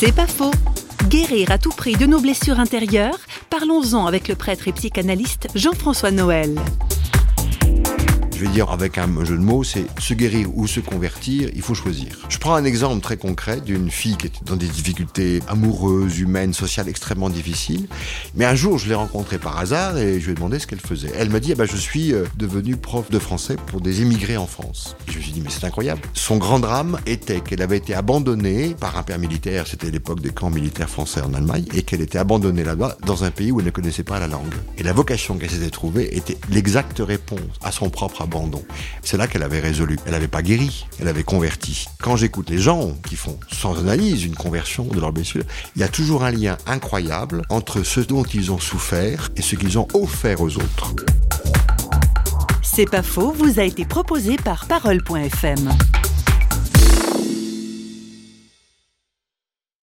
C'est pas faux. Guérir à tout prix de nos blessures intérieures, parlons-en avec le prêtre et psychanalyste Jean-François Noël je vais dire avec un jeu de mots, c'est se guérir ou se convertir, il faut choisir. Je prends un exemple très concret d'une fille qui était dans des difficultés amoureuses, humaines, sociales extrêmement difficiles. Mais un jour, je l'ai rencontrée par hasard et je lui ai demandé ce qu'elle faisait. Elle m'a dit, ah ben, je suis euh, devenue prof de français pour des immigrés en France. je me suis dit, mais c'est incroyable. Son grand drame était qu'elle avait été abandonnée par un père militaire, c'était l'époque des camps militaires français en Allemagne, et qu'elle était abandonnée là-bas dans un pays où elle ne connaissait pas la langue. Et la vocation qu'elle s'était trouvée était l'exacte réponse à son propre c'est là qu'elle avait résolu. Elle n'avait pas guéri, elle avait converti. Quand j'écoute les gens qui font sans analyse une conversion de leur blessure, il y a toujours un lien incroyable entre ce dont ils ont souffert et ce qu'ils ont offert aux autres. C'est pas faux, vous a été proposé par parole.fm.